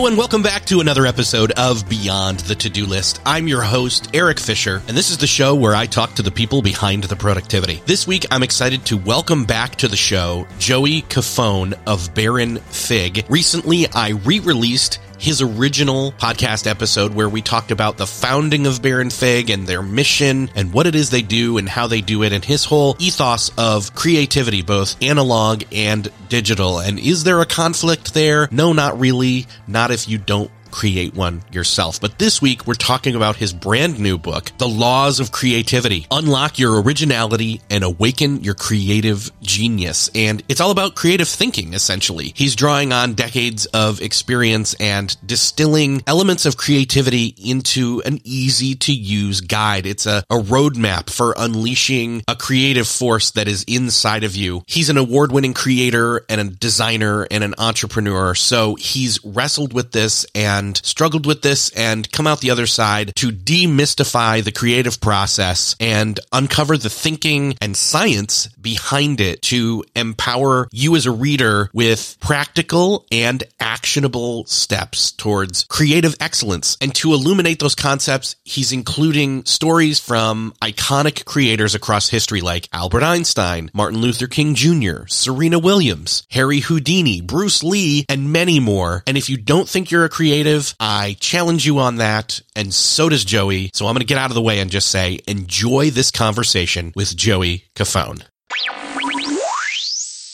And welcome back to another episode of Beyond the To Do List. I'm your host, Eric Fisher, and this is the show where I talk to the people behind the productivity. This week, I'm excited to welcome back to the show Joey Cofone of Baron Fig. Recently, I re released his original podcast episode where we talked about the founding of Baron Fig and their mission and what it is they do and how they do it and his whole ethos of creativity, both analog and digital. And is there a conflict there? No, not really. Not if you don't create one yourself. But this week, we're talking about his brand new book, The Laws of Creativity. Unlock your originality and awaken your creative genius. And it's all about creative thinking, essentially. He's drawing on decades of experience and distilling elements of creativity into an easy to use guide. It's a, a roadmap for unleashing a creative force that is inside of you. He's an award winning creator and a designer and an entrepreneur. So he's wrestled with this and and struggled with this and come out the other side to demystify the creative process and uncover the thinking and science behind it to empower you as a reader with practical and actionable steps towards creative excellence. And to illuminate those concepts, he's including stories from iconic creators across history like Albert Einstein, Martin Luther King Jr., Serena Williams, Harry Houdini, Bruce Lee, and many more. And if you don't think you're a creative, I challenge you on that, and so does Joey. So I'm going to get out of the way and just say, enjoy this conversation with Joey Cofone.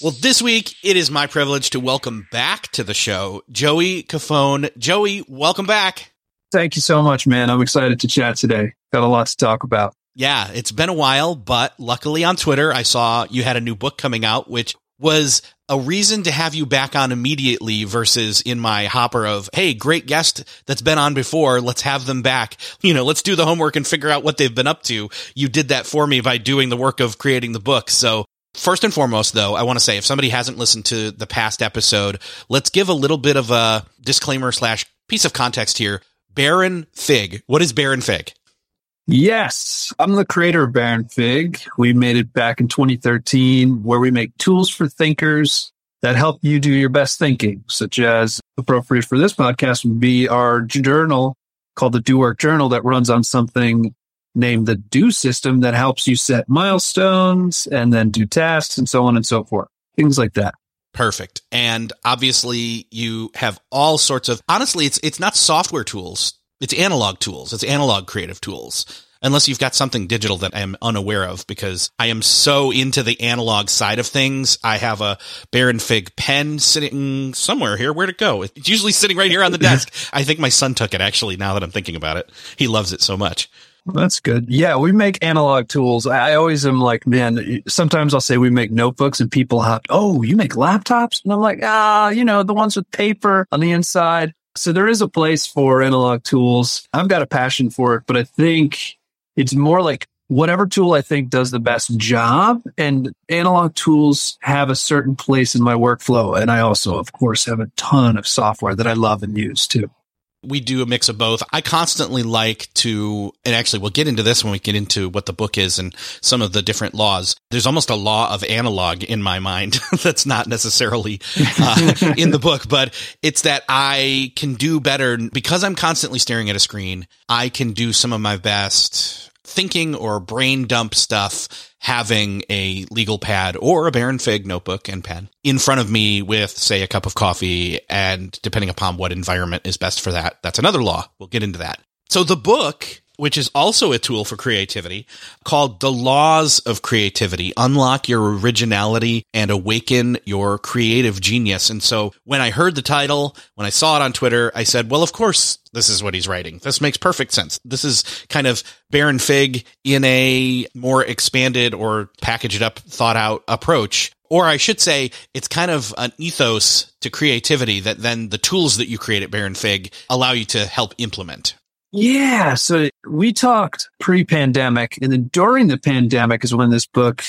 Well, this week it is my privilege to welcome back to the show Joey Cofone. Joey, welcome back. Thank you so much, man. I'm excited to chat today. Got a lot to talk about. Yeah, it's been a while, but luckily on Twitter, I saw you had a new book coming out, which was a reason to have you back on immediately versus in my hopper of, hey, great guest that's been on before. Let's have them back. You know, let's do the homework and figure out what they've been up to. You did that for me by doing the work of creating the book. So first and foremost, though, I want to say if somebody hasn't listened to the past episode, let's give a little bit of a disclaimer slash piece of context here. Baron Fig. What is Baron Fig? Yes, I'm the creator of Baron Fig. We made it back in 2013 where we make tools for thinkers that help you do your best thinking, such as appropriate for this podcast would be our journal called the Do Work Journal that runs on something named the Do system that helps you set milestones and then do tasks and so on and so forth. Things like that. Perfect. And obviously you have all sorts of honestly it's it's not software tools it's analog tools. It's analog creative tools. Unless you've got something digital that I am unaware of because I am so into the analog side of things. I have a Baron Fig pen sitting somewhere here. Where'd it go? It's usually sitting right here on the desk. I think my son took it actually now that I'm thinking about it. He loves it so much. That's good. Yeah, we make analog tools. I always am like, man, sometimes I'll say we make notebooks and people have, oh, you make laptops? And I'm like, ah, you know, the ones with paper on the inside. So there is a place for analog tools. I've got a passion for it, but I think it's more like whatever tool I think does the best job and analog tools have a certain place in my workflow. And I also, of course, have a ton of software that I love and use too we do a mix of both. I constantly like to, and actually we'll get into this when we get into what the book is and some of the different laws. There's almost a law of analog in my mind that's not necessarily uh, in the book, but it's that I can do better because I'm constantly staring at a screen. I can do some of my best thinking or brain dump stuff having a legal pad or a Baron Fig notebook and pen in front of me with, say, a cup of coffee. And depending upon what environment is best for that, that's another law. We'll get into that. So the book which is also a tool for creativity called The Laws of Creativity. Unlock your originality and awaken your creative genius. And so when I heard the title, when I saw it on Twitter, I said, well, of course, this is what he's writing. This makes perfect sense. This is kind of Baron Fig in a more expanded or packaged up, thought out approach. Or I should say, it's kind of an ethos to creativity that then the tools that you create at Baron Fig allow you to help implement. Yeah. So we talked pre pandemic and then during the pandemic is when this book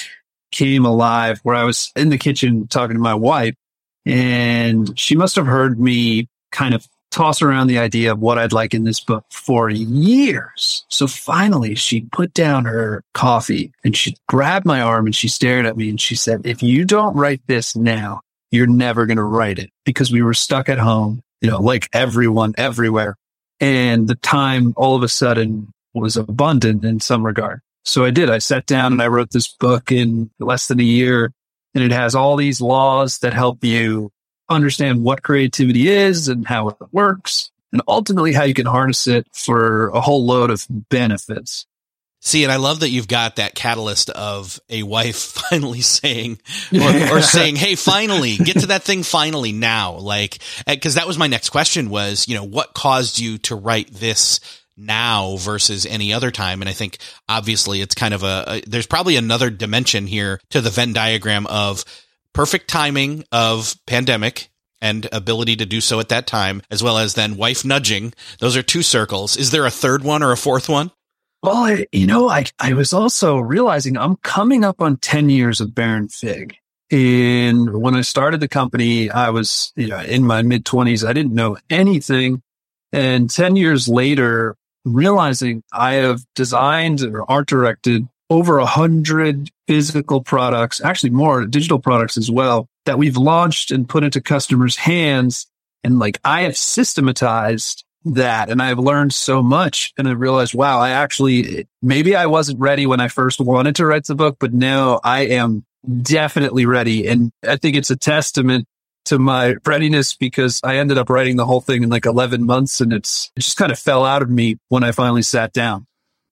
came alive where I was in the kitchen talking to my wife and she must have heard me kind of toss around the idea of what I'd like in this book for years. So finally she put down her coffee and she grabbed my arm and she stared at me and she said, if you don't write this now, you're never going to write it because we were stuck at home, you know, like everyone everywhere. And the time all of a sudden was abundant in some regard. So I did. I sat down and I wrote this book in less than a year and it has all these laws that help you understand what creativity is and how it works and ultimately how you can harness it for a whole load of benefits. See, and I love that you've got that catalyst of a wife finally saying, or, or, saying, Hey, finally get to that thing finally now. Like, eh, cause that was my next question was, you know, what caused you to write this now versus any other time? And I think obviously it's kind of a, a there's probably another dimension here to the Venn diagram of perfect timing of pandemic and ability to do so at that time, as well as then wife nudging. Those are two circles. Is there a third one or a fourth one? Well, I, you know, I, I was also realizing I'm coming up on 10 years of Baron Fig. And when I started the company, I was, you know, in my mid twenties. I didn't know anything. And 10 years later, realizing I have designed or art directed over a hundred physical products, actually more digital products as well that we've launched and put into customers' hands. And like I have systematized that and I've learned so much and I realized, wow, I actually, maybe I wasn't ready when I first wanted to write the book, but now I am definitely ready. And I think it's a testament to my readiness because I ended up writing the whole thing in like 11 months and it's, it just kind of fell out of me when I finally sat down.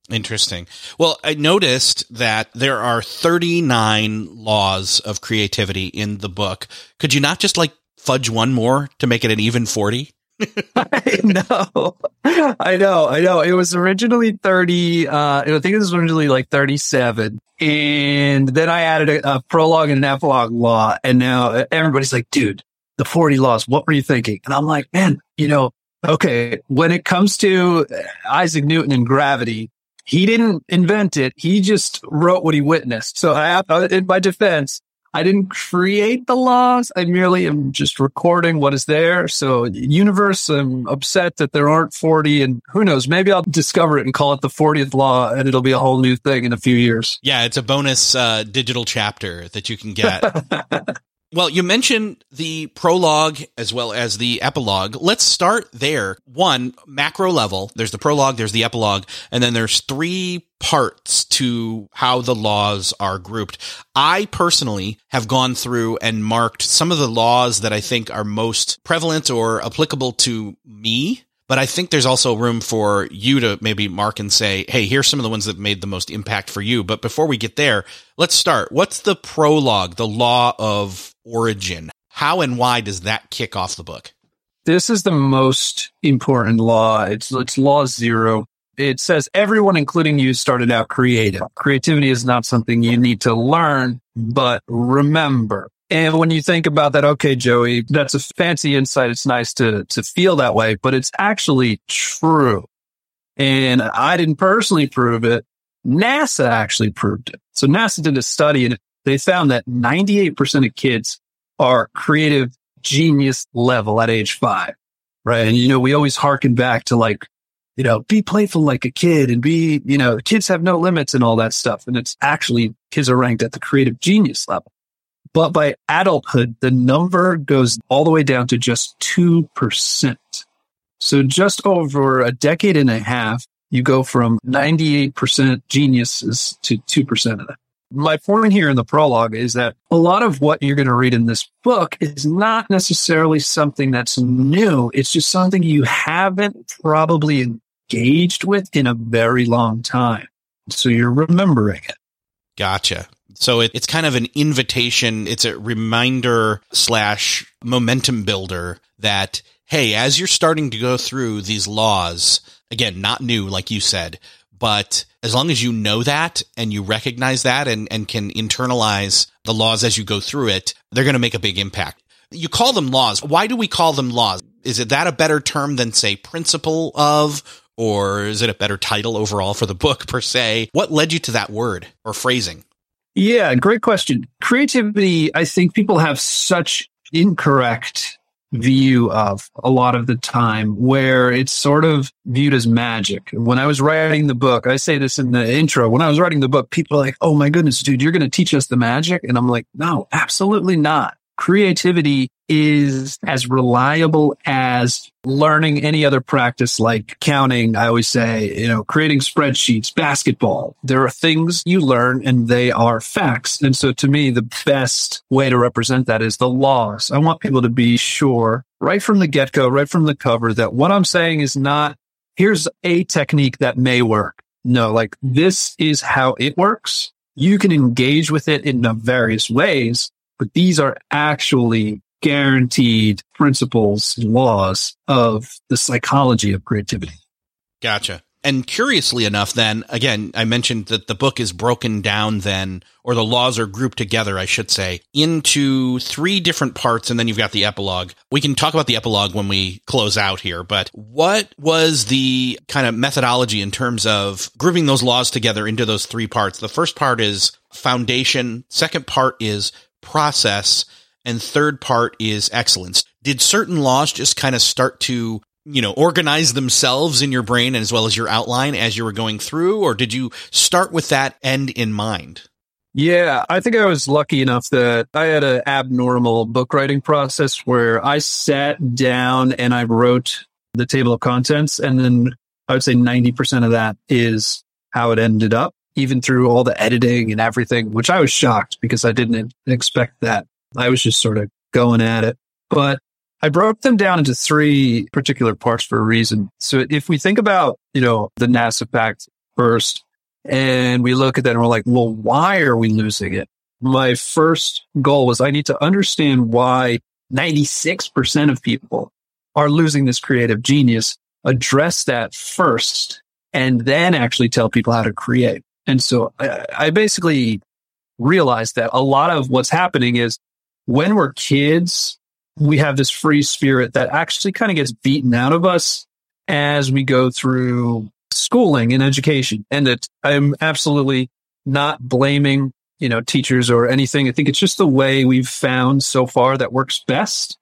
Interesting. Well, I noticed that there are 39 laws of creativity in the book. Could you not just like fudge one more to make it an even 40? I know. I know. I know. It was originally 30. Uh, I think it was originally like 37. And then I added a, a prologue and an epilogue law. And now uh, everybody's like, dude, the 40 laws, what were you thinking? And I'm like, man, you know, okay, when it comes to uh, Isaac Newton and gravity, he didn't invent it. He just wrote what he witnessed. So I, uh, in my defense, I didn't create the laws. I merely am just recording what is there. So universe, I'm upset that there aren't 40 and who knows, maybe I'll discover it and call it the 40th law and it'll be a whole new thing in a few years. Yeah. It's a bonus uh, digital chapter that you can get. Well, you mentioned the prologue as well as the epilogue. Let's start there. One, macro level. There's the prologue, there's the epilogue, and then there's three parts to how the laws are grouped. I personally have gone through and marked some of the laws that I think are most prevalent or applicable to me but I think there's also room for you to maybe mark and say, Hey, here's some of the ones that made the most impact for you. But before we get there, let's start. What's the prologue, the law of origin? How and why does that kick off the book? This is the most important law. It's, it's law zero. It says everyone, including you, started out creative. Creativity is not something you need to learn, but remember, and when you think about that, okay, Joey, that's a fancy insight. It's nice to, to feel that way, but it's actually true. And I didn't personally prove it. NASA actually proved it. So NASA did a study and they found that 98% of kids are creative genius level at age five. Right. And, you know, we always harken back to like, you know, be playful like a kid and be, you know, kids have no limits and all that stuff. And it's actually kids are ranked at the creative genius level. But by adulthood, the number goes all the way down to just 2%. So just over a decade and a half, you go from 98% geniuses to 2% of that. My point here in the prologue is that a lot of what you're going to read in this book is not necessarily something that's new. It's just something you haven't probably engaged with in a very long time. So you're remembering it. Gotcha. So it, it's kind of an invitation. It's a reminder slash momentum builder that, hey, as you're starting to go through these laws, again, not new, like you said, but as long as you know that and you recognize that and, and can internalize the laws as you go through it, they're going to make a big impact. You call them laws. Why do we call them laws? Is it that a better term than say principle of, or is it a better title overall for the book per se? What led you to that word or phrasing? Yeah, great question. Creativity, I think people have such incorrect view of a lot of the time where it's sort of viewed as magic. When I was writing the book, I say this in the intro, when I was writing the book, people are like, Oh my goodness, dude, you're going to teach us the magic. And I'm like, no, absolutely not creativity is as reliable as learning any other practice like counting. I always say, you know, creating spreadsheets, basketball. There are things you learn and they are facts. And so to me, the best way to represent that is the laws. I want people to be sure right from the get go, right from the cover that what I'm saying is not, here's a technique that may work. No, like this is how it works. You can engage with it in various ways but these are actually guaranteed principles, and laws of the psychology of creativity. Gotcha. And curiously enough, then again, I mentioned that the book is broken down then, or the laws are grouped together, I should say, into three different parts. And then you've got the epilogue. We can talk about the epilogue when we close out here, but what was the kind of methodology in terms of grouping those laws together into those three parts? The first part is foundation. Second part is process and third part is excellence. Did certain laws just kind of start to, you know, organize themselves in your brain as well as your outline as you were going through, or did you start with that end in mind? Yeah, I think I was lucky enough that I had an abnormal book writing process where I sat down and I wrote the table of contents. And then I would say 90% of that is how it ended up even through all the editing and everything, which I was shocked because I didn't expect that. I was just sort of going at it. But I broke them down into three particular parts for a reason. So if we think about, you know, the NASA Pact first, and we look at that and we're like, well, why are we losing it? My first goal was I need to understand why 96% of people are losing this creative genius, address that first, and then actually tell people how to create. And so I, I basically realized that a lot of what's happening is when we're kids, we have this free spirit that actually kind of gets beaten out of us as we go through schooling and education. And that I'm absolutely not blaming, you know, teachers or anything. I think it's just the way we've found so far that works best.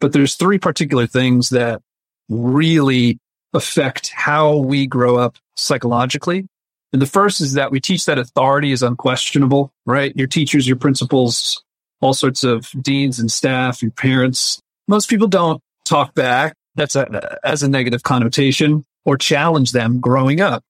But there's three particular things that really affect how we grow up psychologically and the first is that we teach that authority is unquestionable, right? Your teachers, your principals, all sorts of deans and staff, your parents. Most people don't talk back. That's a, as a negative connotation or challenge them growing up.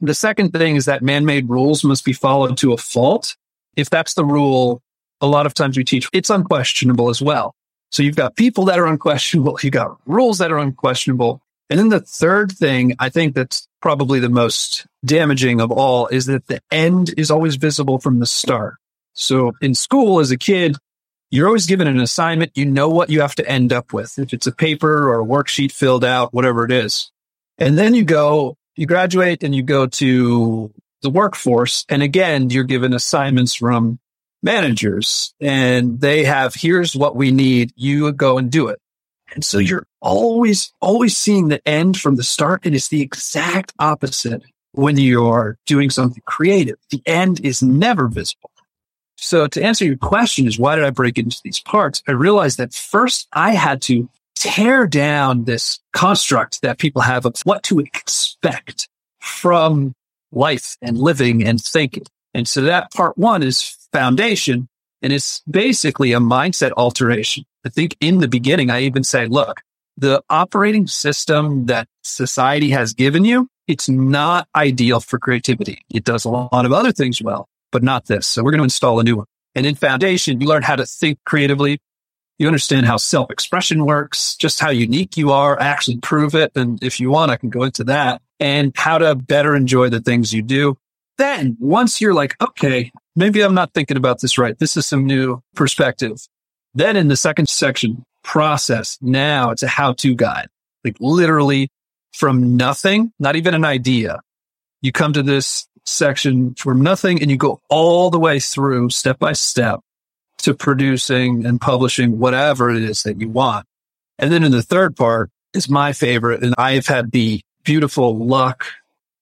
The second thing is that man-made rules must be followed to a fault. If that's the rule, a lot of times we teach it's unquestionable as well. So you've got people that are unquestionable. You've got rules that are unquestionable. And then the third thing I think that's probably the most damaging of all is that the end is always visible from the start. So in school as a kid, you're always given an assignment. You know what you have to end up with. If it's a paper or a worksheet filled out, whatever it is. And then you go, you graduate and you go to the workforce. And again, you're given assignments from managers and they have, here's what we need. You go and do it. And so you're always, always seeing the end from the start. And it's the exact opposite when you're doing something creative. The end is never visible. So to answer your question is why did I break into these parts? I realized that first I had to tear down this construct that people have of what to expect from life and living and thinking. And so that part one is foundation. And it's basically a mindset alteration. I think in the beginning, I even say, look, the operating system that society has given you, it's not ideal for creativity. It does a lot of other things well, but not this. So we're going to install a new one. And in foundation, you learn how to think creatively. You understand how self expression works, just how unique you are. Actually prove it. And if you want, I can go into that. and how to better enjoy the things you do. Then once you're like, okay, maybe I'm not thinking about this right. This is some new perspective. Then in the second section, process. Now it's a how to guide, like literally from nothing, not even an idea. You come to this section from nothing and you go all the way through step by step to producing and publishing whatever it is that you want. And then in the third part is my favorite. And I've had the beautiful luck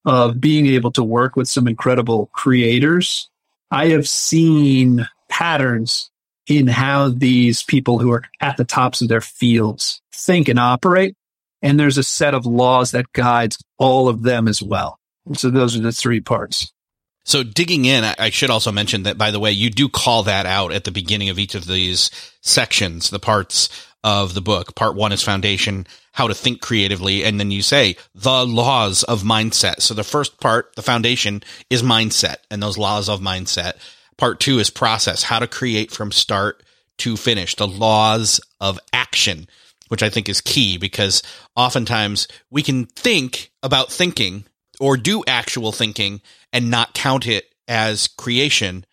of being able to work with some incredible creators. I have seen patterns in how these people who are at the tops of their fields think and operate. And there's a set of laws that guides all of them as well. So those are the three parts. So digging in, I should also mention that, by the way, you do call that out at the beginning of each of these sections, the parts of the book. Part one is foundation, how to think creatively. And then you say the laws of mindset. So the first part, the foundation is mindset and those laws of mindset. Part two is process, how to create from start to finish, the laws of action, which I think is key because oftentimes we can think about thinking or do actual thinking and not count it as creation,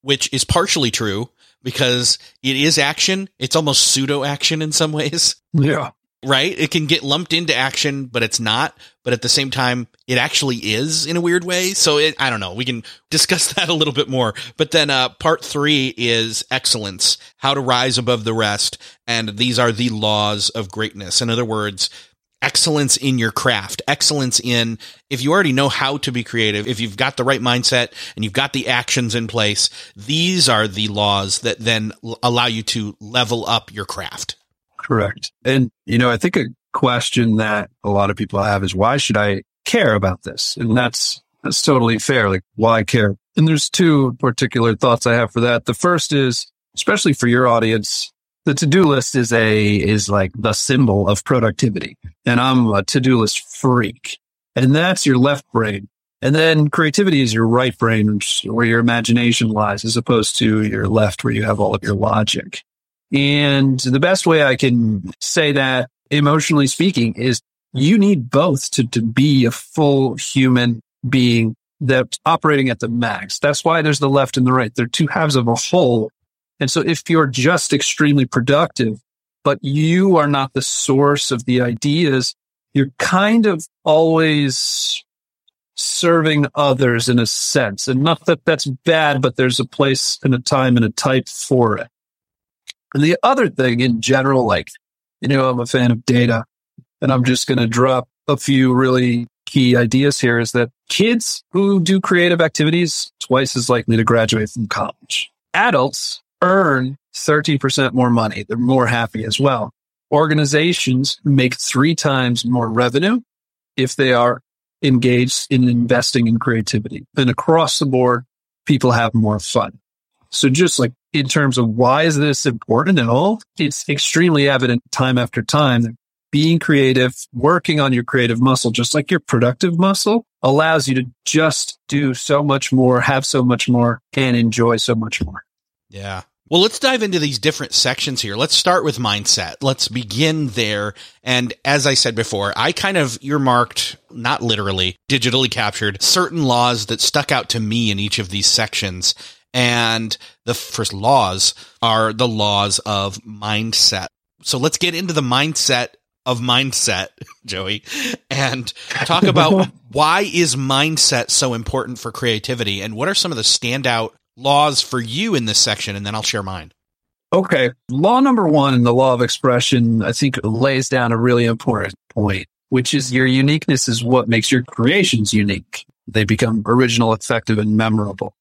which is partially true because it is action. It's almost pseudo action in some ways. Yeah. Right? It can get lumped into action, but it's not. But at the same time, it actually is in a weird way. So it, I don't know. We can discuss that a little bit more. But then, uh, part three is excellence, how to rise above the rest. And these are the laws of greatness. In other words, excellence in your craft, excellence in if you already know how to be creative, if you've got the right mindset and you've got the actions in place, these are the laws that then allow you to level up your craft. Correct. And, you know, I think a question that a lot of people have is why should I care about this? And that's, that's totally fair. Like, why care? And there's two particular thoughts I have for that. The first is, especially for your audience, the to-do list is a is like the symbol of productivity and i'm a to-do list freak and that's your left brain and then creativity is your right brain where your imagination lies as opposed to your left where you have all of your logic and the best way i can say that emotionally speaking is you need both to, to be a full human being that's operating at the max that's why there's the left and the right they're two halves of a whole and so if you're just extremely productive, but you are not the source of the ideas, you're kind of always serving others in a sense. And not that that's bad, but there's a place and a time and a type for it. And the other thing in general, like, you know, I'm a fan of data and I'm just going to drop a few really key ideas here is that kids who do creative activities twice as likely to graduate from college. Adults earn 13% more money. They're more happy as well. Organizations make three times more revenue if they are engaged in investing in creativity. And across the board, people have more fun. So just like in terms of why is this important at all? It's extremely evident time after time that being creative, working on your creative muscle, just like your productive muscle allows you to just do so much more, have so much more and enjoy so much more. Yeah. Well, let's dive into these different sections here. Let's start with mindset. Let's begin there. And as I said before, I kind of earmarked, not literally, digitally captured certain laws that stuck out to me in each of these sections. And the first laws are the laws of mindset. So let's get into the mindset of mindset, Joey, and talk about why is mindset so important for creativity and what are some of the standout laws for you in this section, and then I'll share mine. Okay. Law number one in the law of expression, I think lays down a really important point, which is your uniqueness is what makes your creations unique. They become original, effective, and memorable.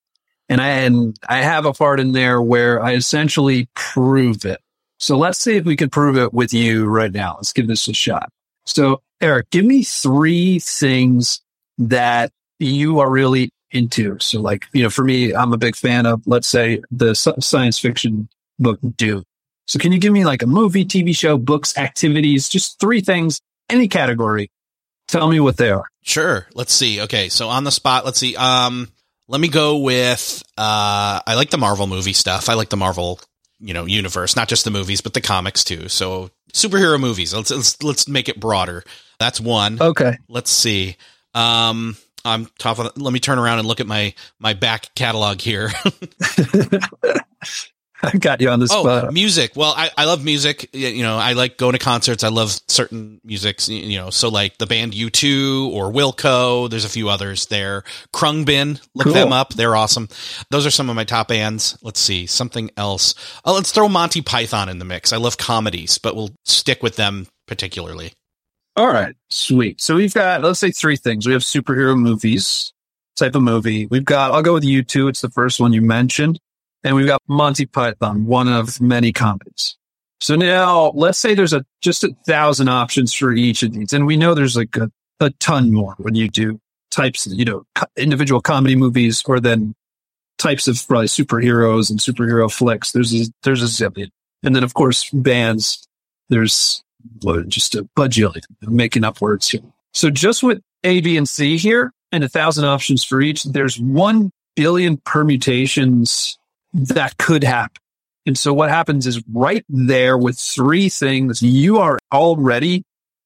And I, and I have a part in there where I essentially prove it. So let's see if we can prove it with you right now. Let's give this a shot. So Eric, give me three things that you are really into. So like, you know, for me, I'm a big fan of, let's say the science fiction book Dune. So can you give me like a movie, TV show, books, activities, just three things, any category. Tell me what they are. Sure. Let's see. Okay. So on the spot, let's see. Um, let me go with, uh, I like the Marvel movie stuff. I like the Marvel, you know, universe, not just the movies, but the comics too. So superhero movies. Let's, let's, let's make it broader. That's one. Okay. Let's see. Um, I'm top of. Let me turn around and look at my my back catalog here. I got you on the oh, spot. music. Well, I, I love music. You know, I like going to concerts. I love certain musics, you know, so like the band U2 or Wilco. There's a few others there. Khruangbin, look Cool. them up. They're awesome. Those are some of my top bands. Let's see, something else. Oh, let's throw Monty Python in the mix. I love comedies, but we'll stick with them particularly. All right, sweet. So we've got, let's say three things. We have superhero movies, type of movie. We've got, I'll go with U2. It's the first one you mentioned. And we've got Monty Python, one of many comedies. So now let's say there's a, just a thousand options for each of these. And we know there's like a, a ton more when you do types, you know, individual comedy movies or then types of probably superheroes and superhero flicks. There's a, there's a zillion. And then of course bands, there's just a bajillion. Making up words here. So just with A, B, and C here and a thousand options for each, there's one billion permutations that could happen. And so what happens is right there with three things, you are already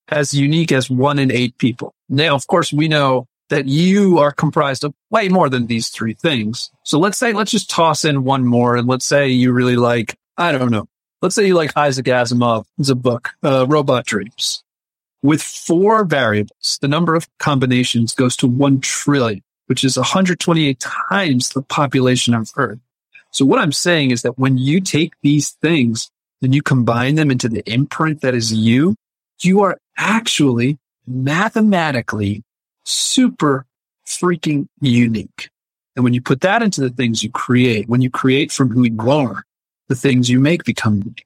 as unique as one in eight people. Now, of course, we know that you are comprised of way more than these three things. So let's say, let's just toss in one more. And let's say you really like, I don't know, let's say you like Isaac Asimov. It's a book, uh, Robot Dreams. With four variables, the number of combinations goes to 1 trillion, which is 128 times the population of Earth. So what I'm saying is that when you take these things and you combine them into the imprint that is you, you are actually mathematically super freaking unique. And when you put that into the things you create, when you create from who you are, the things you make become unique.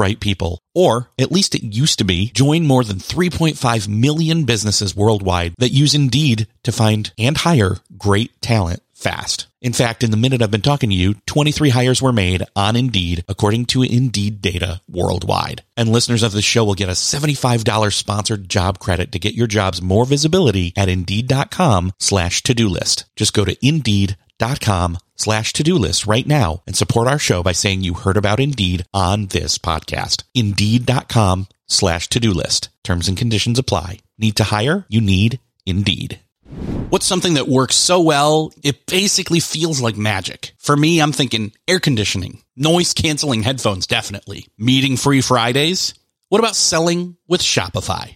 right people, or at least it used to be. Join more than 3.5 million businesses worldwide that use Indeed to find and hire great talent fast. In fact, in the minute I've been talking to you, 23 hires were made on Indeed, according to Indeed data worldwide. And listeners of the show will get a $75 sponsored job credit to get your jobs more visibility at Indeed.com slash to-do list. Just go to Indeed.com slash to-do list right now and support our show by saying you heard about Indeed on this podcast. Indeed.com slash to-do list. Terms and conditions apply. Need to hire? You need Indeed. What's something that works so well, it basically feels like magic? For me, I'm thinking air conditioning, noise canceling headphones, definitely. Meeting free Fridays? What about selling with Shopify?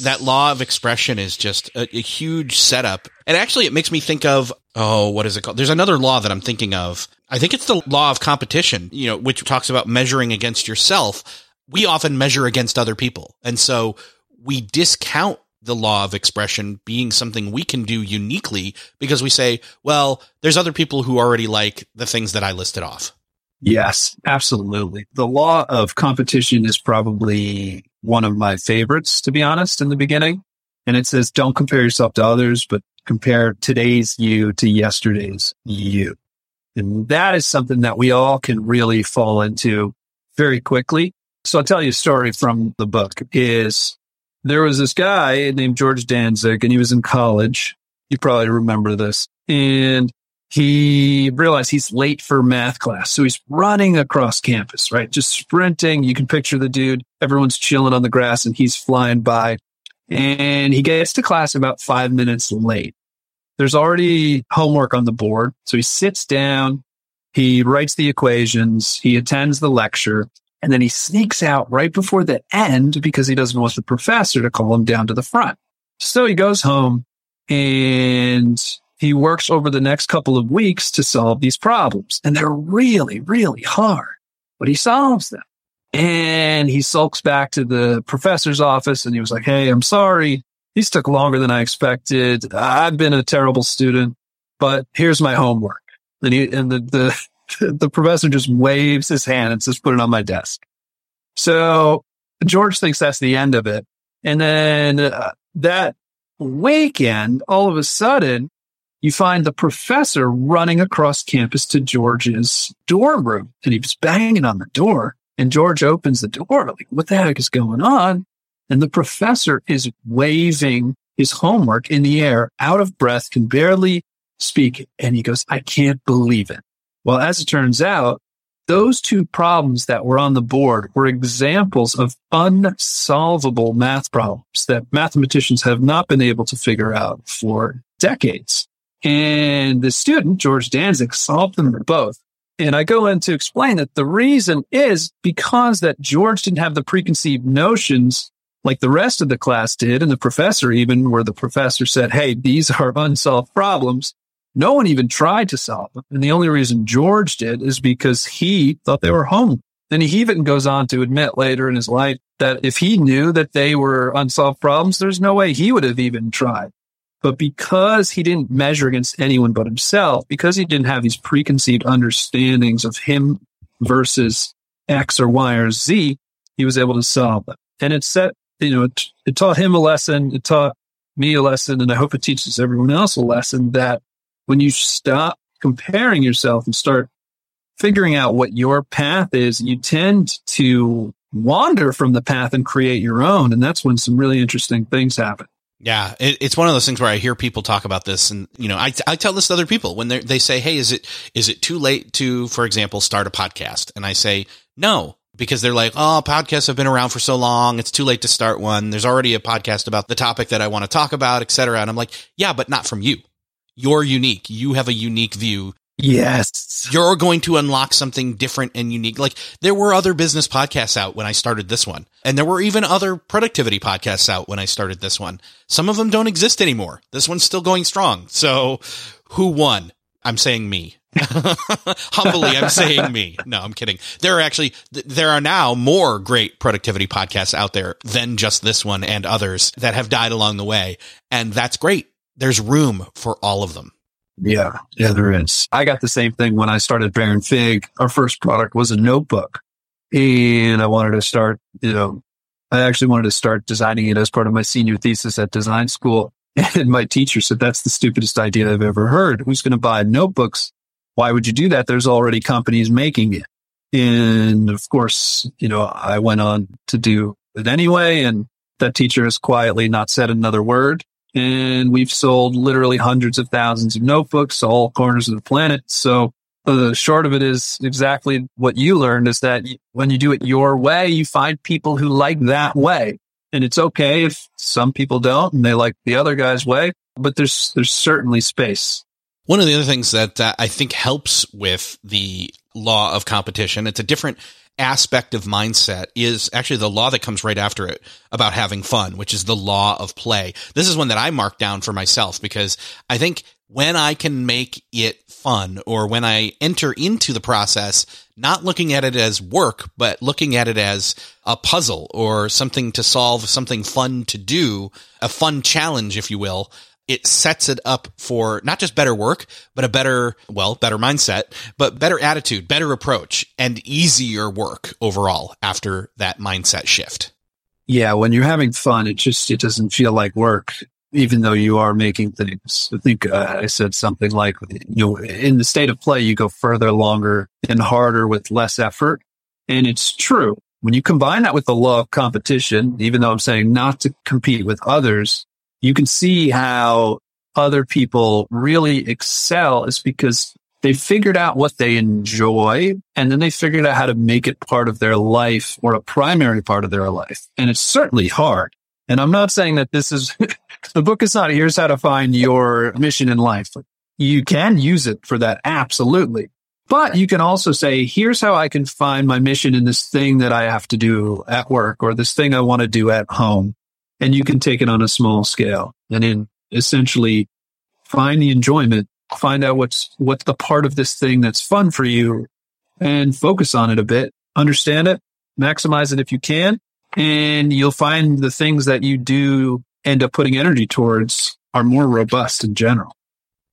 That law of expression is just a, a, huge setup. And actually, it makes me think of, oh, what is it called? There's another law that I'm thinking of. I think it's the law of competition, you know, which talks about measuring against yourself. We often measure against other people. And so we discount the law of expression being something we can do uniquely because we say, well, there's other people who already like the things that I listed off. Yes, absolutely. The law of competition is probably one of my favorites, to be honest, in the beginning. And it says, don't compare yourself to others, but compare today's you to yesterday's you. And that is something that we all can really fall into very quickly. So I'll tell you a story from the book is there was this guy named George Dantzig and he was in college. You probably remember this. And he realized he's late for math class. So he's running across campus, right? Just sprinting. You can picture the dude. Everyone's chilling on the grass and he's flying by and he gets to class about five minutes late. There's already homework on the board. So he sits down. He writes the equations. He attends the lecture and then he sneaks out right before the end because he doesn't want the professor to call him down to the front. So he goes home and he works over the next couple of weeks to solve these problems. And they're really, really hard, but he solves them. And he sulks back to the professor's office and he was like, Hey, I'm sorry. These took longer than I expected. I've been a terrible student, but here's my homework. And he, and the, the, the professor just waves his hand and says, put it on my desk. So George thinks that's the end of it. And then uh, that weekend, all of a sudden, you find the professor running across campus to George's dorm room and he's banging on the door and George opens the door like, what the heck is going on? And the professor is waving his homework in the air, out of breath, can barely speak. And he goes, I can't believe it. Well, as it turns out, those two problems that were on the board were examples of unsolvable math problems that mathematicians have not been able to figure out for decades. And the student, George Dantzig, solved them both. And I go in to explain that the reason is because that George didn't have the preconceived notions like the rest of the class did. And the professor even where the professor said, Hey, these are unsolved problems. No one even tried to solve them. And the only reason George did is because he thought they were home. Then he even goes on to admit later in his life that if he knew that they were unsolved problems, there's no way he would have even tried. But because he didn't measure against anyone but himself, because he didn't have these preconceived understandings of him versus X or Y or Z, he was able to solve them. And it set, you know, it, it taught him a lesson. It taught me a lesson. And I hope it teaches everyone else a lesson that when you stop comparing yourself and start figuring out what your path is, you tend to wander from the path and create your own. And that's when some really interesting things happen. Yeah, it, it's one of those things where I hear people talk about this, and you know, I, I tell this to other people when they they say, "Hey, is it is it too late to, for example, start a podcast?" And I say, "No," because they're like, "Oh, podcasts have been around for so long; it's too late to start one. There's already a podcast about the topic that I want to talk about, etc." And I'm like, "Yeah, but not from you. You're unique. You have a unique view. Yes. You're going to unlock something different and unique. Like there were other business podcasts out when I started this one. And there were even other productivity podcasts out when I started this one. Some of them don't exist anymore. This one's still going strong. So who won? I'm saying me. Humbly, I'm saying me. No, I'm kidding. There are actually, there are now more great productivity podcasts out there than just this one and others that have died along the way. And that's great. There's room for all of them. Yeah, yeah, there is. I got the same thing when I started Baron Fig. Our first product was a notebook and I wanted to start, you know, I actually wanted to start designing it as part of my senior thesis at design school. And my teacher said, that's the stupidest idea I've ever heard. Who's going to buy notebooks? Why would you do that? There's already companies making it. And of course, you know, I went on to do it anyway. And that teacher has quietly not said another word and we've sold literally hundreds of thousands of notebooks to all corners of the planet. So the short of it is exactly what you learned is that when you do it your way, you find people who like that way. And it's okay if some people don't and they like the other guy's way, but there's, there's certainly space. One of the other things that uh, I think helps with the law of competition, it's a different aspect of mindset is actually the law that comes right after it about having fun, which is the law of play. This is one that I marked down for myself because I think when I can make it fun or when I enter into the process, not looking at it as work, but looking at it as a puzzle or something to solve, something fun to do, a fun challenge, if you will. It sets it up for not just better work, but a better, well, better mindset, but better attitude, better approach and easier work overall after that mindset shift. Yeah. When you're having fun, it just, it doesn't feel like work even though you are making things. I think uh, I said something like, you know, in the state of play, you go further, longer, and harder with less effort. And it's true. When you combine that with the law of competition, even though I'm saying not to compete with others, you can see how other people really excel is because they figured out what they enjoy and then they figured out how to make it part of their life or a primary part of their life. And it's certainly hard. And I'm not saying that this is the book is not here's how to find your mission in life. You can use it for that. Absolutely. But you can also say, here's how I can find my mission in this thing that I have to do at work or this thing I want to do at home. And you can take it on a small scale and in essentially find the enjoyment, find out what's, what's the part of this thing that's fun for you and focus on it a bit, understand it, maximize it if you can. And you'll find the things that you do end up putting energy towards are more robust in general.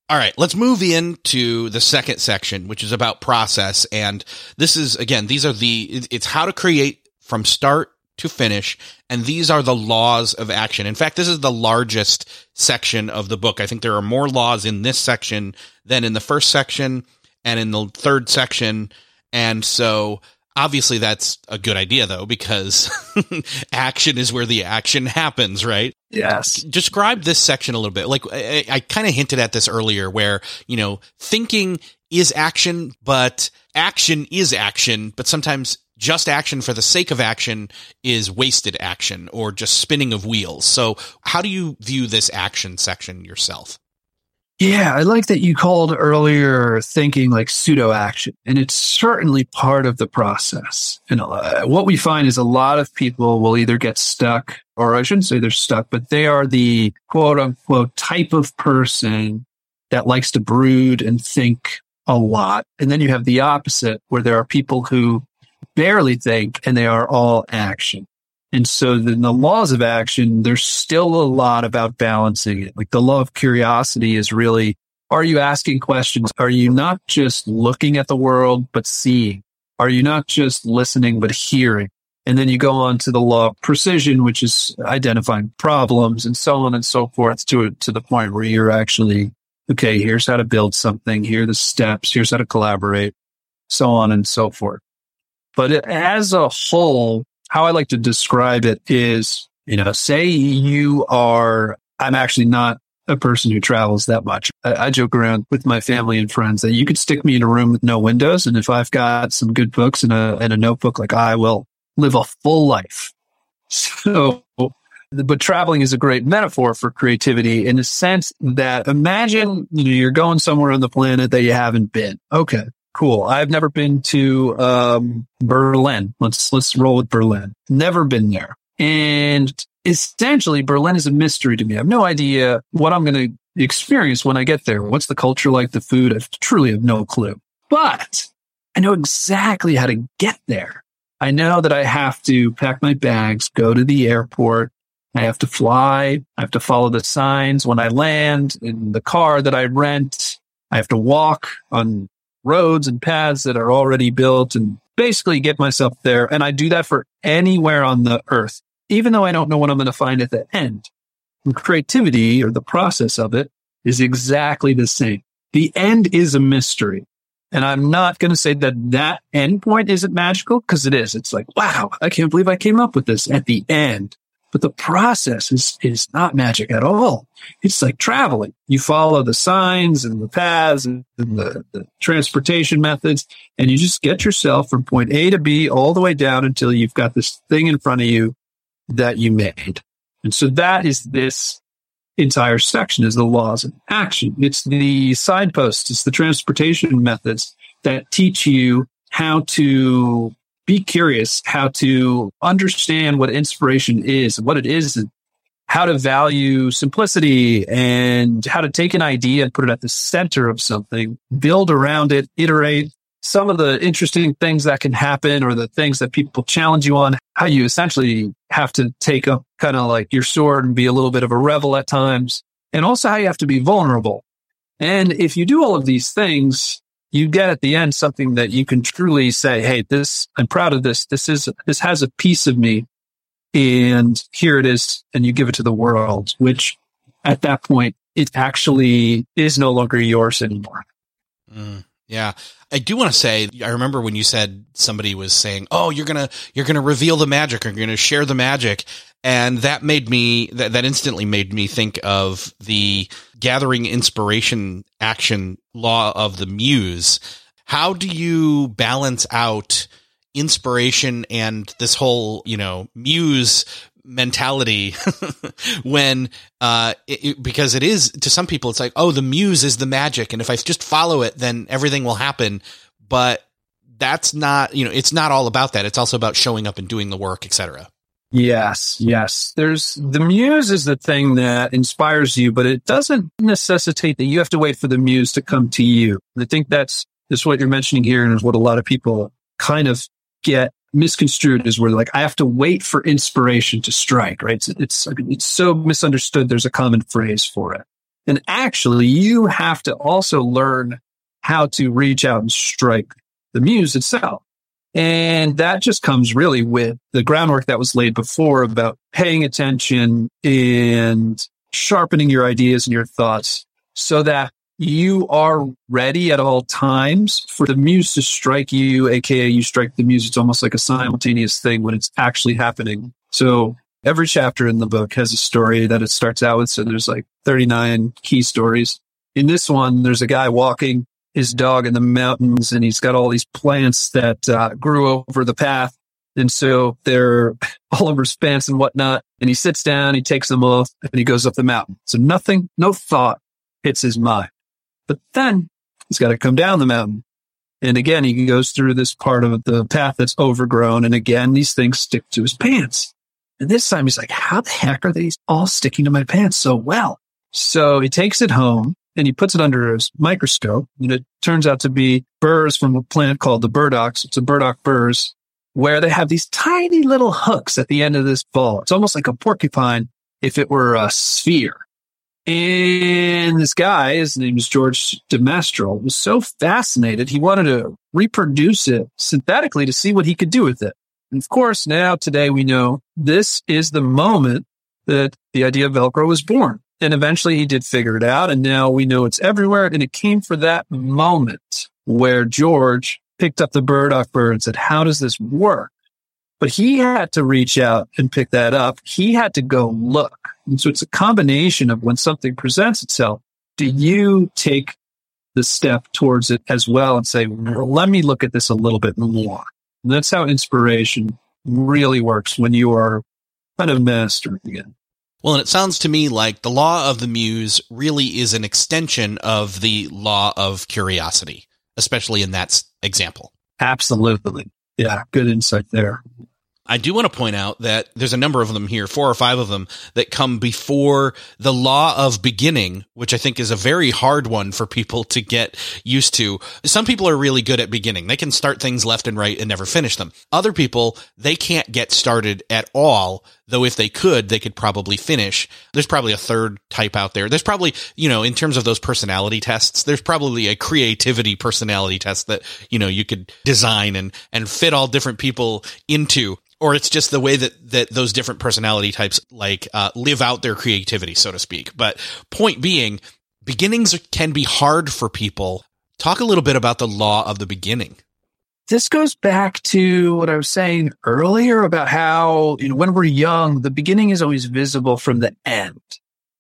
All right, let's move into the second section, which is about process. And this is, again, these are the, it's how to create from start to finish. And these are the laws of action. In fact, this is the largest section of the book. I think there are more laws in this section than in the first section and in the third section. And so obviously that's a good idea though, because action is where the action happens, right? Yes. Describe this section a little bit. Like I, I kind of hinted at this earlier where, you know, thinking is action, but action is action, but sometimes just action for the sake of action is wasted action or just spinning of wheels. So how do you view this action section yourself? Yeah, I like that you called earlier thinking like pseudo action, and it's certainly part of the process. And uh, what we find is a lot of people will either get stuck, or I shouldn't say they're stuck, but they are the quote unquote type of person that likes to brood and think a lot. And then you have the opposite where there are people who barely think and they are all action. And so then the laws of action, there's still a lot about balancing it. Like the law of curiosity is really, are you asking questions? Are you not just looking at the world, but seeing? Are you not just listening, but hearing? And then you go on to the law of precision, which is identifying problems and so on and so forth to, to the point where you're actually, okay, here's how to build something. Here are the steps. Here's how to collaborate, so on and so forth. But as a whole, how I like to describe it is, you know, say you are, I'm actually not a person who travels that much. I, I, joke around with my family and friends that you could stick me in a room with no windows. And if I've got some good books and a, and a notebook, like I will live a full life. So, but traveling is a great metaphor for creativity in the sense that imagine you know, you're going somewhere on the planet that you haven't been. Okay. Cool. I've never been to um, Berlin. Let's let's roll with Berlin. Never been there. And essentially Berlin is a mystery to me. I have no idea what I'm going to experience when I get there. What's the culture like, the food? I truly have no clue. But I know exactly how to get there. I know that I have to pack my bags, go to the airport. I have to fly. I have to follow the signs when I land in the car that I rent. I have to walk on roads and paths that are already built and basically get myself there. And I do that for anywhere on the earth, even though I don't know what I'm going to find at the end. And creativity or the process of it is exactly the same. The end is a mystery. And I'm not going to say that that end point isn't magical because it is. It's like, wow, I can't believe I came up with this at the end. But the process is, is not magic at all. It's like traveling. You follow the signs and the paths and, and the, the transportation methods, and you just get yourself from point A to B all the way down until you've got this thing in front of you that you made. And so that is this entire section is the laws of action. It's the signposts. It's the transportation methods that teach you how to be curious how to understand what inspiration is, what it is, how to value simplicity and how to take an idea and put it at the center of something, build around it, iterate some of the interesting things that can happen or the things that people challenge you on, how you essentially have to take up kind of like your sword and be a little bit of a rebel at times, and also how you have to be vulnerable. And if you do all of these things, you get at the end something that you can truly say, Hey, this, I'm proud of this. This is, this has a piece of me and here it is. And you give it to the world, which at that point, it actually is no longer yours anymore. Mm. Yeah. I do want to say, I remember when you said somebody was saying, Oh, you're to, you're to reveal the magic or you're to share the magic. And that made me, that, that instantly made me think of the gathering inspiration action law of the muse. How do you balance out inspiration and this whole, you know, muse mentality when uh it, it, because it is to some people it's like oh the muse is the magic and if i just follow it then everything will happen but that's not you know it's not all about that it's also about showing up and doing the work etc yes yes there's the muse is the thing that inspires you but it doesn't necessitate that you have to wait for the muse to come to you i think that's that's what you're mentioning here and is what a lot of people kind of get misconstrued is where like I have to wait for inspiration to strike, right? It's, it's, it's so misunderstood. There's a common phrase for it. And actually you have to also learn how to reach out and strike the muse itself. And that just comes really with the groundwork that was laid before about paying attention and sharpening your ideas and your thoughts so that you are ready at all times for the muse to strike you, aka you strike the muse. It's almost like a simultaneous thing when it's actually happening. So every chapter in the book has a story that it starts out with. So there's like 39 key stories. In this one, there's a guy walking his dog in the mountains and he's got all these plants that uh, grew over the path. And so they're all over his pants and whatnot. And he sits down, he takes them off and he goes up the mountain. So nothing, no thought hits his mind. But then he's got to come down the mountain. And again, he goes through this part of the path that's overgrown. And again, these things stick to his pants. And this time he's like, how the heck are these all sticking to my pants so well? So he takes it home and he puts it under his microscope. And it turns out to be burrs from a plant called the burdocks. It's a burdock burrs where they have these tiny little hooks at the end of this ball. It's almost like a porcupine if it were a sphere. And this guy, his name is George de Mestral, was so fascinated, he wanted to reproduce it synthetically to see what he could do with it. And of course, now today we know this is the moment that the idea of Velcro was born. And eventually he did figure it out. And now we know it's everywhere. And it came for that moment where George picked up the burdock bird and said, how does this work? But he had to reach out and pick that up. He had to go look. And so it's a combination of when something presents itself, do you take the step towards it as well and say, well, let me look at this a little bit more. And that's how inspiration really works when you are kind of mastering it. Well, and it sounds to me like the law of the muse really is an extension of the law of curiosity, especially in that example. Absolutely. Yeah, good insight there. I do want to point out that there's a number of them here, four or five of them that come before the law of beginning, which I think is a very hard one for people to get used to. Some people are really good at beginning. They can start things left and right and never finish them. Other people, they can't get started at all. Though if they could, they could probably finish. There's probably a third type out there. There's probably, you know, in terms of those personality tests, there's probably a creativity personality test that, you know, you could design and, and fit all different people into or it's just the way that that those different personality types like uh, live out their creativity, so to speak. But point being, beginnings can be hard for people. Talk a little bit about the law of the beginning. This goes back to what I was saying earlier about how, you know, when we're young, the beginning is always visible from the end.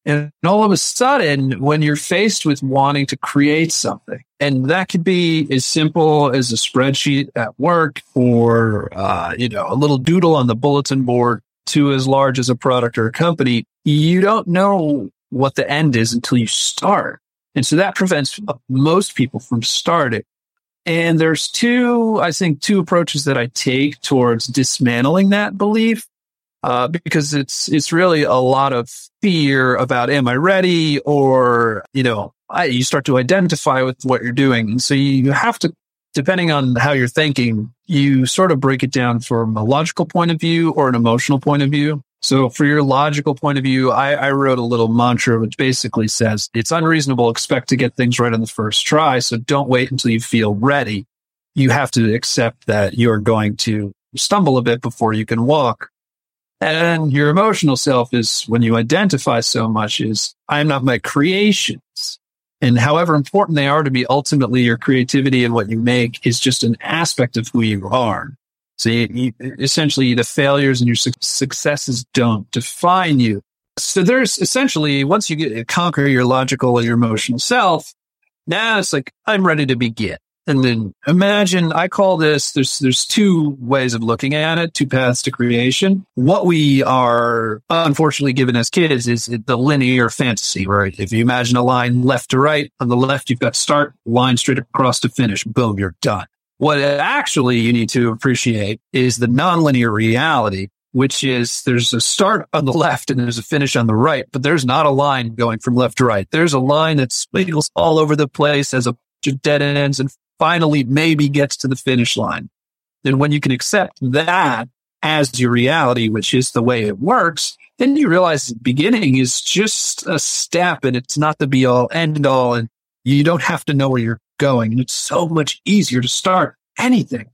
And all of a sudden, when you're faced with wanting to create something, and that could be as simple as a spreadsheet at work or, uh, you know, a little doodle on the bulletin board to as large as a product or a company, you don't know what the end is until you start. And so that prevents most people from starting. And there's two, I think, two approaches that I take towards dismantling that belief. uh, because it's it's really a lot of fear about am I ready or you know I, you start to identify with what you're doing, so you have to depending on how you're thinking, you sort of break it down from a logical point of view or an emotional point of view. So for your logical point of view, I, I, wrote a little mantra which basically says it's unreasonable expect to get things right on the first try. So don't wait until you feel ready. You have to accept that you're going to stumble a bit before you can walk. And your emotional self is when you identify so much is I'm not my creations. And however important they are to be, ultimately your creativity and what you make is just an aspect of who you are. So you, you, essentially the failures and your su- successes don't define you. So there's essentially, once you get conquer your logical or your emotional self, now it's like, I'm ready to begin. And then imagine, I call this, there's, there's two ways of looking at it, two paths to creation. What we are unfortunately given as kids is the linear fantasy, right? If you imagine a line left to right, on the left, you've got start, line straight across to finish. Boom, you're done. What actually you need to appreciate is the nonlinear reality, which is there's a start on the left and there's a finish on the right, but there's not a line going from left to right. There's a line that squiggles all over the place as a bunch of dead ends and finally maybe gets to the finish line. Then when you can accept that as your reality, which is the way it works, then you realize the beginning is just a step and it's not the be all end all. And you don't have to know where you're going. And it's so much easier to start anything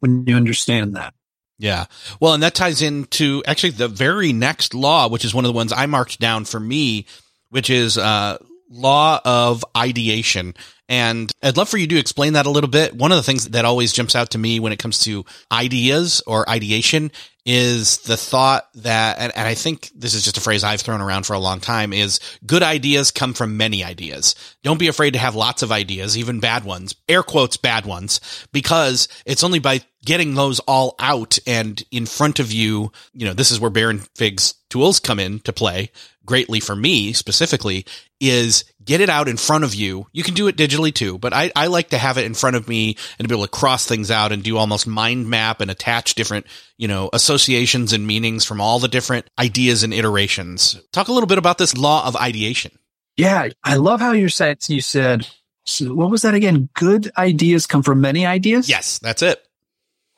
when you understand that. Yeah. Well, and that ties into actually the very next law, which is one of the ones I marked down for me, which is, uh, law of ideation. And I'd love for you to explain that a little bit. One of the things that always jumps out to me when it comes to ideas or ideation is the thought that, and, and, I think this is just a phrase I've thrown around for a long time is good ideas come from many ideas. Don't be afraid to have lots of ideas, even bad ones, air quotes, bad ones, because it's only by getting those all out and in front of you, you know, this is where Baron Fig's tools come in to play greatly for me specifically is get it out in front of you. You can do it digitally too, but I, I like to have it in front of me and to be able to cross things out and do almost mind map and attach different, you know, associations and meanings from all the different ideas and iterations. Talk a little bit about this law of ideation. Yeah, I love how you said you said so what was that again? Good ideas come from many ideas? Yes, that's it.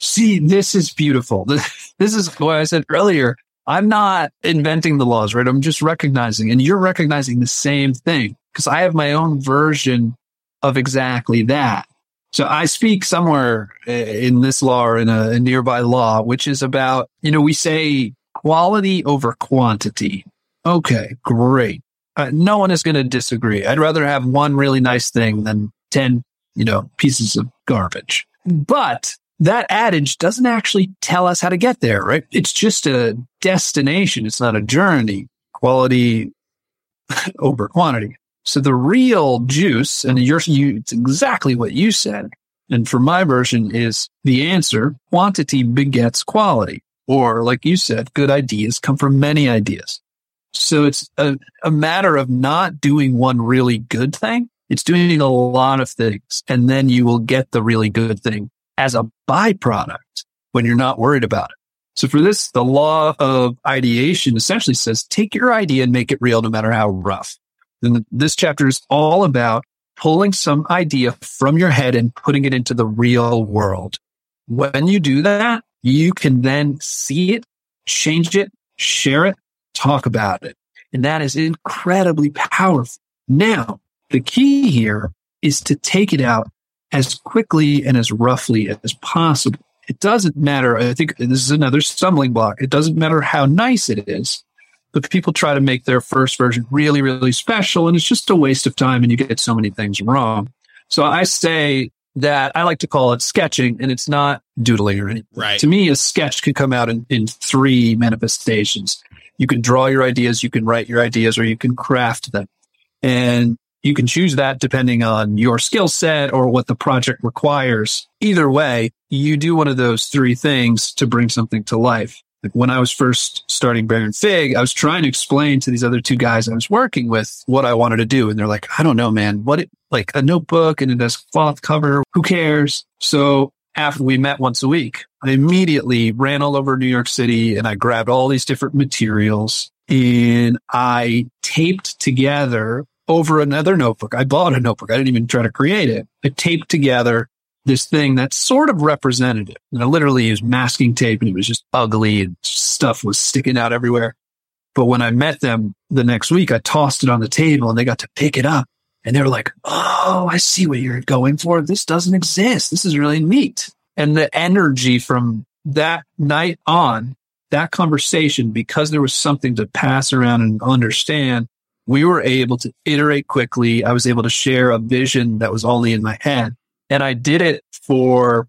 See, this is beautiful. This is what I said earlier. I'm not inventing the laws, right? I'm just recognizing, and you're recognizing the same thing because I have my own version of exactly that. So I speak somewhere eh, in this law or in a, a nearby law, which is about, you know, we say quality over quantity. Okay, great. Uh, no one is going to disagree. I'd rather have one really nice thing than 10, you know, pieces of garbage. But that adage doesn't actually tell us how to get there, right? It's just a destination. It's not a journey. Quality over quantity. So the real juice, and you, it's exactly what you said. And for my version is the answer, quantity begets quality. Or like you said, good ideas come from many ideas. So it's a, a matter of not doing one really good thing. It's doing a lot of things and then you will get the really good thing as a byproduct when you're not worried about it. So for this, the law of ideation essentially says take your idea and make it real no matter how rough. And this chapter is all about pulling some idea from your head and putting it into the real world. When you do that, you can then see it, change it, share it, talk about it. And that is incredibly powerful. Now, the key here is to take it out as quickly and as roughly as possible. It doesn't matter. I think this is another stumbling block. It doesn't matter how nice it is, but people try to make their first version really, really special. And it's just a waste of time and you get so many things wrong. So I say that I like to call it sketching and it's not doodling or anything. Right. To me, a sketch can come out in, in three manifestations. You can draw your ideas, you can write your ideas, or you can craft them. And you can choose that depending on your skill set or what the project requires. Either way, you do one of those three things to bring something to life. When I was first starting Baron Fig, I was trying to explain to these other two guys I was working with what I wanted to do. And they're like, I don't know, man. What, it, like a notebook and it has cloth cover. Who cares? So after we met once a week, I immediately ran all over New York City and I grabbed all these different materials and I taped together over another notebook. I bought a notebook. I didn't even try to create it. I taped together this thing that's sort of representative. And I literally used masking tape and it was just ugly and stuff was sticking out everywhere. But when I met them the next week, I tossed it on the table and they got to pick it up and they were like, Oh, I see what you're going for. This doesn't exist. This is really neat. And the energy from that night on, that conversation, because there was something to pass around and understand, we were able to iterate quickly. I was able to share a vision that was only in my head. And I did it for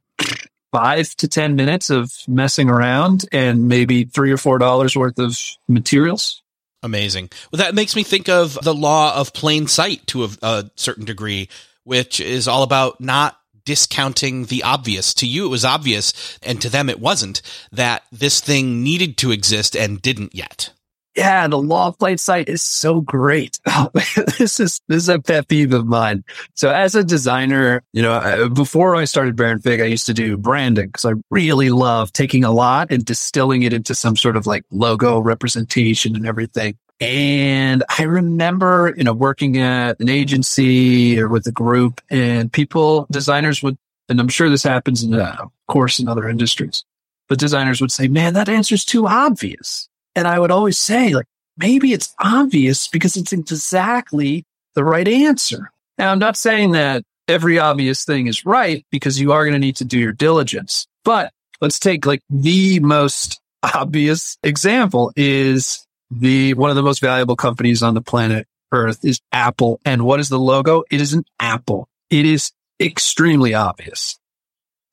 five to 10 minutes of messing around and maybe three or four dollars worth of materials. Amazing. Well, that makes me think of the law of plain sight to a, a certain degree, which is all about not discounting the obvious. To you, it was obvious, and to them, it wasn't that this thing needed to exist and didn't yet. Yeah, the law of plain sight is so great. this is this is a pet peeve of mine. So, as a designer, you know, before I started Baron Fig, I used to do branding because I really love taking a lot and distilling it into some sort of like logo representation and everything. And I remember, you know, working at an agency or with a group, and people, designers would, and I'm sure this happens in, uh, of course, in other industries, but designers would say, "Man, that answer's too obvious." And I would always say, like, maybe it's obvious because it's exactly the right answer. Now, I'm not saying that every obvious thing is right because you are going to need to do your diligence. But let's take like the most obvious example is the one of the most valuable companies on the planet Earth is Apple. And what is the logo? It is an apple. It is extremely obvious.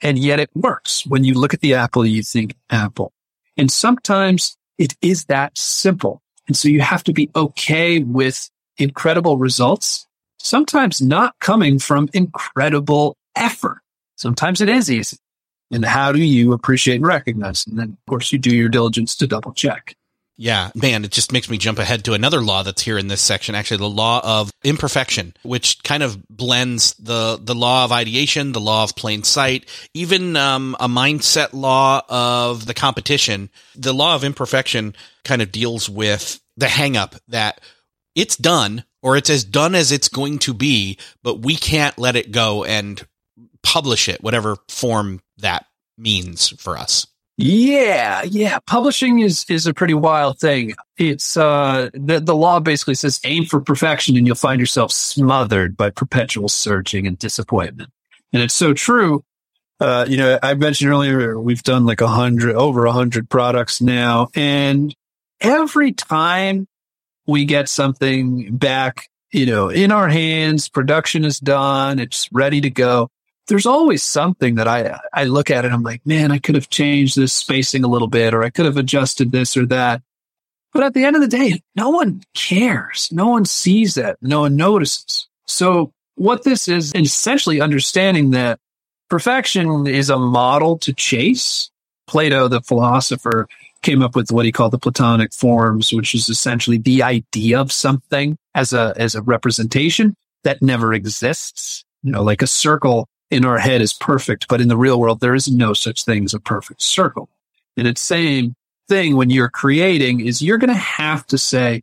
And yet it works. When you look at the apple, you think apple. And sometimes it is that simple. And so you have to be okay with incredible results, sometimes not coming from incredible effort. Sometimes it is easy. And how do you appreciate and recognize? And then, of course, you do your diligence to double check. Yeah, man, it just makes me jump ahead to another law that's here in this section. Actually, the law of imperfection, which kind of blends the the law of ideation, the law of plain sight, even um, a mindset law of the competition. The law of imperfection kind of deals with the hangup that it's done or it's as done as it's going to be, but we can't let it go and publish it, whatever form that means for us. Yeah, yeah. Publishing is is a pretty wild thing. It's uh the the law basically says aim for perfection and you'll find yourself smothered by perpetual searching and disappointment. And it's so true. Uh, you know, I mentioned earlier we've done like a hundred over a hundred products now, and every time we get something back, you know, in our hands, production is done, it's ready to go there's always something that I, I look at it. I'm like, man, I could have changed this spacing a little bit, or I could have adjusted this or that. But at the end of the day, no one cares. No one sees that. No one notices. So what this is essentially understanding that perfection is a model to chase. Plato, the philosopher, came up with what he called the Platonic forms, which is essentially the idea of something as a, as a representation that never exists. You know, like a circle in our head is perfect, but in the real world, there is no such thing as a perfect circle. And it's same thing when you're creating is you're going to have to say,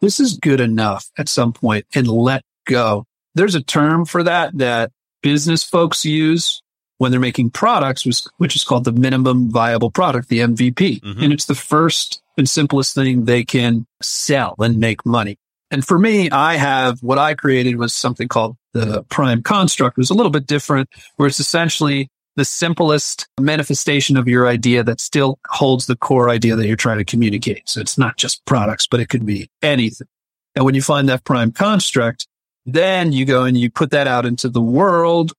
this is good enough at some point and let go. There's a term for that that business folks use when they're making products, which is called the minimum viable product, the MVP. Mm-hmm. And it's the first and simplest thing they can sell and make money. And for me, I have what I created was something called the prime construct. It was a little bit different, where it's essentially the simplest manifestation of your idea that still holds the core idea that you're trying to communicate. So it's not just products, but it could be anything. And when you find that prime construct, then you go and you put that out into the world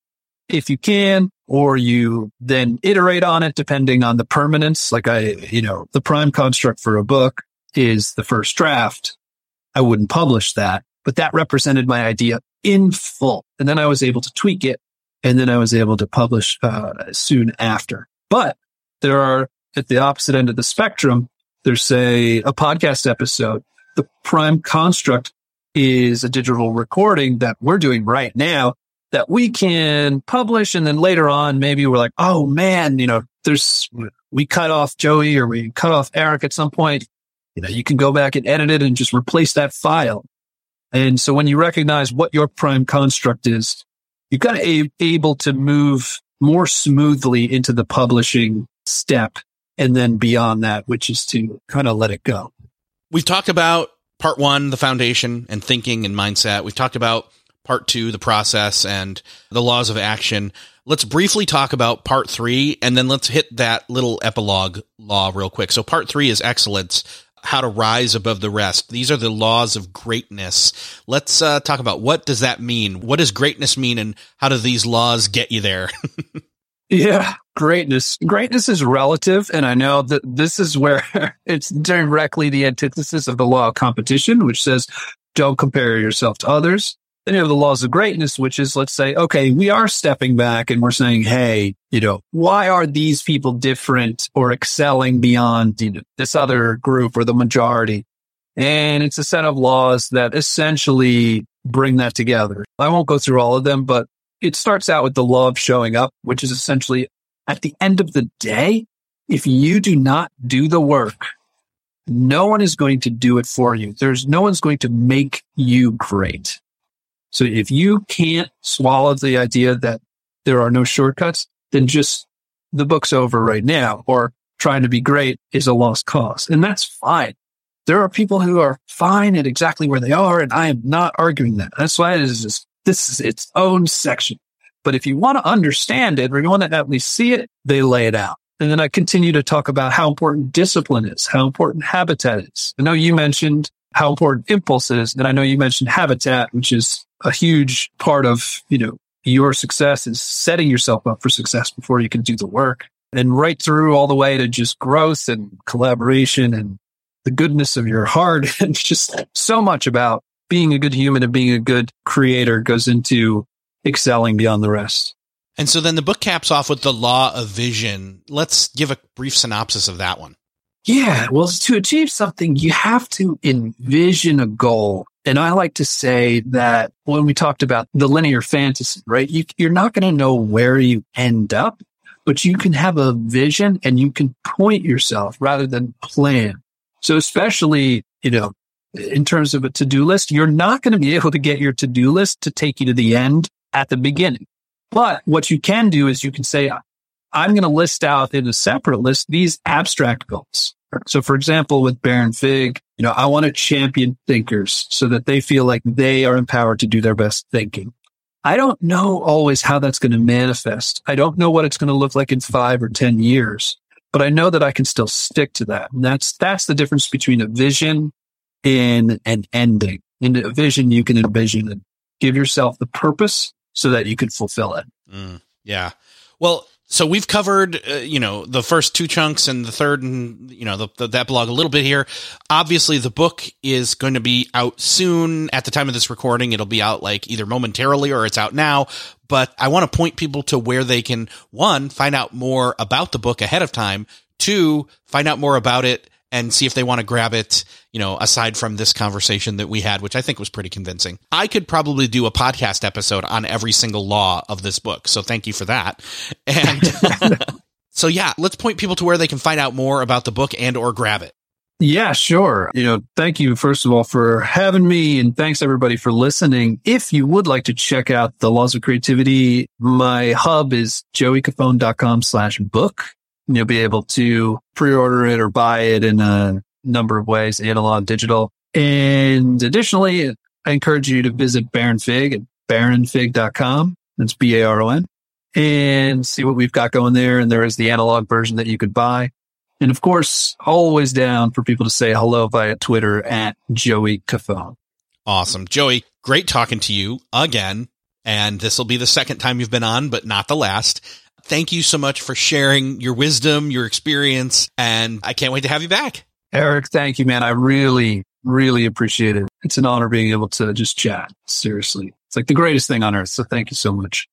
if you can, or you then iterate on it depending on the permanence. Like I, you know, the prime construct for a book is the first draft. I wouldn't publish that, but that represented my idea in full. And then I was able to tweak it and then I was able to publish uh, soon after. But there are at the opposite end of the spectrum, there's say a podcast episode. The prime construct is a digital recording that we're doing right now that we can publish. And then later on, maybe we're like, oh man, you know, there's, we cut off Joey or we cut off Eric at some point. You know, you can go back and edit it and just replace that file. And so when you recognize what your prime construct is, you're kind of able to move more smoothly into the publishing step and then beyond that, which is to kind of let it go. We've talked about part one, the foundation and thinking and mindset. We've talked about part two, the process and the laws of action. Let's briefly talk about part three and then let's hit that little epilogue law real quick. So part three is excellence, how to rise above the rest. These are the laws of greatness. Let's uh, talk about what does that mean? What does greatness mean and how do these laws get you there? Yeah, greatness. Greatness is relative. And I know that this is where it's directly the antithesis of the law of competition, which says don't compare yourself to others. Then you have the laws of greatness, which is let's say, okay, we are stepping back and we're saying, Hey, you know, why are these people different or excelling beyond you know, this other group or the majority? And it's a set of laws that essentially bring that together. I won't go through all of them, but it starts out with the law of showing up, which is essentially at the end of the day, if you do not do the work, no one is going to do it for you. There's no one's going to make you great. So if you can't swallow the idea that there are no shortcuts, then just the book's over right now or trying to be great is a lost cause. And that's fine. There are people who are fine at exactly where they are. And I am not arguing that. That's why it is just this is its own section. But if you want to understand it or you want to at least see it, they lay it out. And then I continue to talk about how important discipline is, how important habitat is. I know you mentioned how important impulse is. And I know you mentioned habitat, which is a huge part of, you know, your success is setting yourself up for success before you can do the work and right through all the way to just growth and collaboration and the goodness of your heart and just so much about being a good human and being a good creator goes into excelling beyond the rest. And so then the book caps off with the law of vision. Let's give a brief synopsis of that one. Yeah. Well, to achieve something, you have to envision a goal. And I like to say that when we talked about the linear fantasy, right? You, you're not going to know where you end up, but you can have a vision and you can point yourself rather than plan. So especially, you know, in terms of a to-do list, you're not going to be able to get your to-do list to take you to the end at the beginning. But what you can do is you can say, I'm going to list out in a separate list these abstract goals. So for example, with Baron Fig, you know, I want to champion thinkers so that they feel like they are empowered to do their best thinking. I don't know always how that's going to manifest. I don't know what it's going to look like in five or 10 years, but I know that I can still stick to that. And that's, that's the difference between a vision in an ending. In a vision, you can envision and give yourself the purpose so that you can fulfill it. Mm, yeah. Well, so we've covered, uh, you know, the first two chunks and the third and, you know, the, the, that blog a little bit here. Obviously, the book is going to be out soon. At the time of this recording, it'll be out like either momentarily or it's out now. But I want to point people to where they can, one, find out more about the book ahead of time, two, find out more about it and see if they want to grab it, you know, aside from this conversation that we had, which I think was pretty convincing. I could probably do a podcast episode on every single law of this book. So thank you for that. And so yeah, let's point people to where they can find out more about the book and or grab it. Yeah, sure. You know, thank you, first of all, for having me. And thanks everybody for listening. If you would like to check out the laws of creativity, my hub is joeycofone.com slash book. You'll be able to pre-order it or buy it in a number of ways, analog, digital. And additionally, I encourage you to visit Baron Fig at baronfig.com. That's B-A-R-O-N and see what we've got going there. And there is the analog version that you could buy. And of course, always down for people to say hello via Twitter at Joey Cofone. Awesome. Joey, great talking to you again. And this will be the second time you've been on, but not the last. Thank you so much for sharing your wisdom, your experience, and I can't wait to have you back. Eric, thank you, man. I really, really appreciate it. It's an honor being able to just chat. Seriously. It's like the greatest thing on earth. So thank you so much.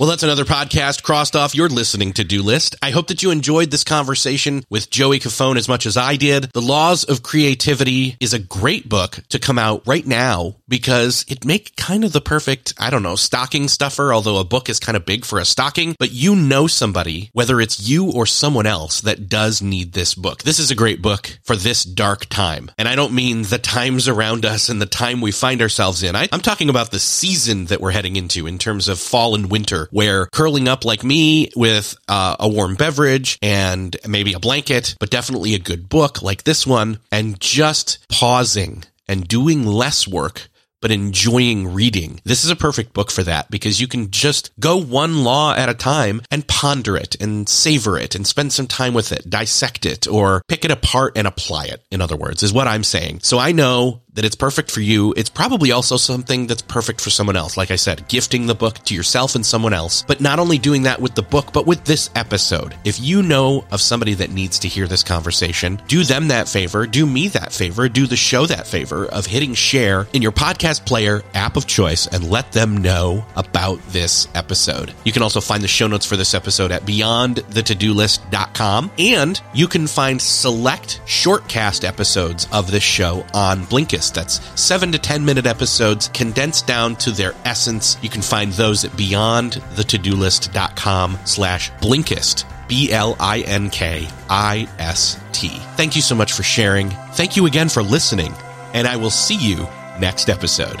Well, that's another podcast crossed off your listening to do list. I hope that you enjoyed this conversation with Joey Cofone as much as I did. The Laws of Creativity is a great book to come out right now because it make kind of the perfect, I don't know, stocking stuffer, although a book is kind of big for a stocking, but you know somebody, whether it's you or someone else that does need this book. This is a great book for this dark time. And I don't mean the times around us and the time we find ourselves in. I, I'm talking about the season that we're heading into in terms of fall and winter where curling up like me with uh, a warm beverage and maybe a blanket, but definitely a good book like this one, and just pausing and doing less work but enjoying reading. This is a perfect book for that because you can just go one law at a time and ponder it and savor it and spend some time with it, dissect it or pick it apart and apply it. In other words, is what I'm saying. So I know that it's perfect for you. It's probably also something that's perfect for someone else. Like I said, gifting the book to yourself and someone else, but not only doing that with the book, but with this episode. If you know of somebody that needs to hear this conversation, do them that favor, do me that favor, do the show that favor of hitting share in your podcast player app of choice and let them know about this episode. You can also find the show notes for this episode at beyondthetodolist.com and you can find select shortcast episodes of this show on Blinkist. That's seven to 10 minute episodes condensed down to their essence. You can find those at beyondthetodolist.com slash Blinkist. B L I N K I S T. Thank you so much for sharing. Thank you again for listening, and I will see you next episode.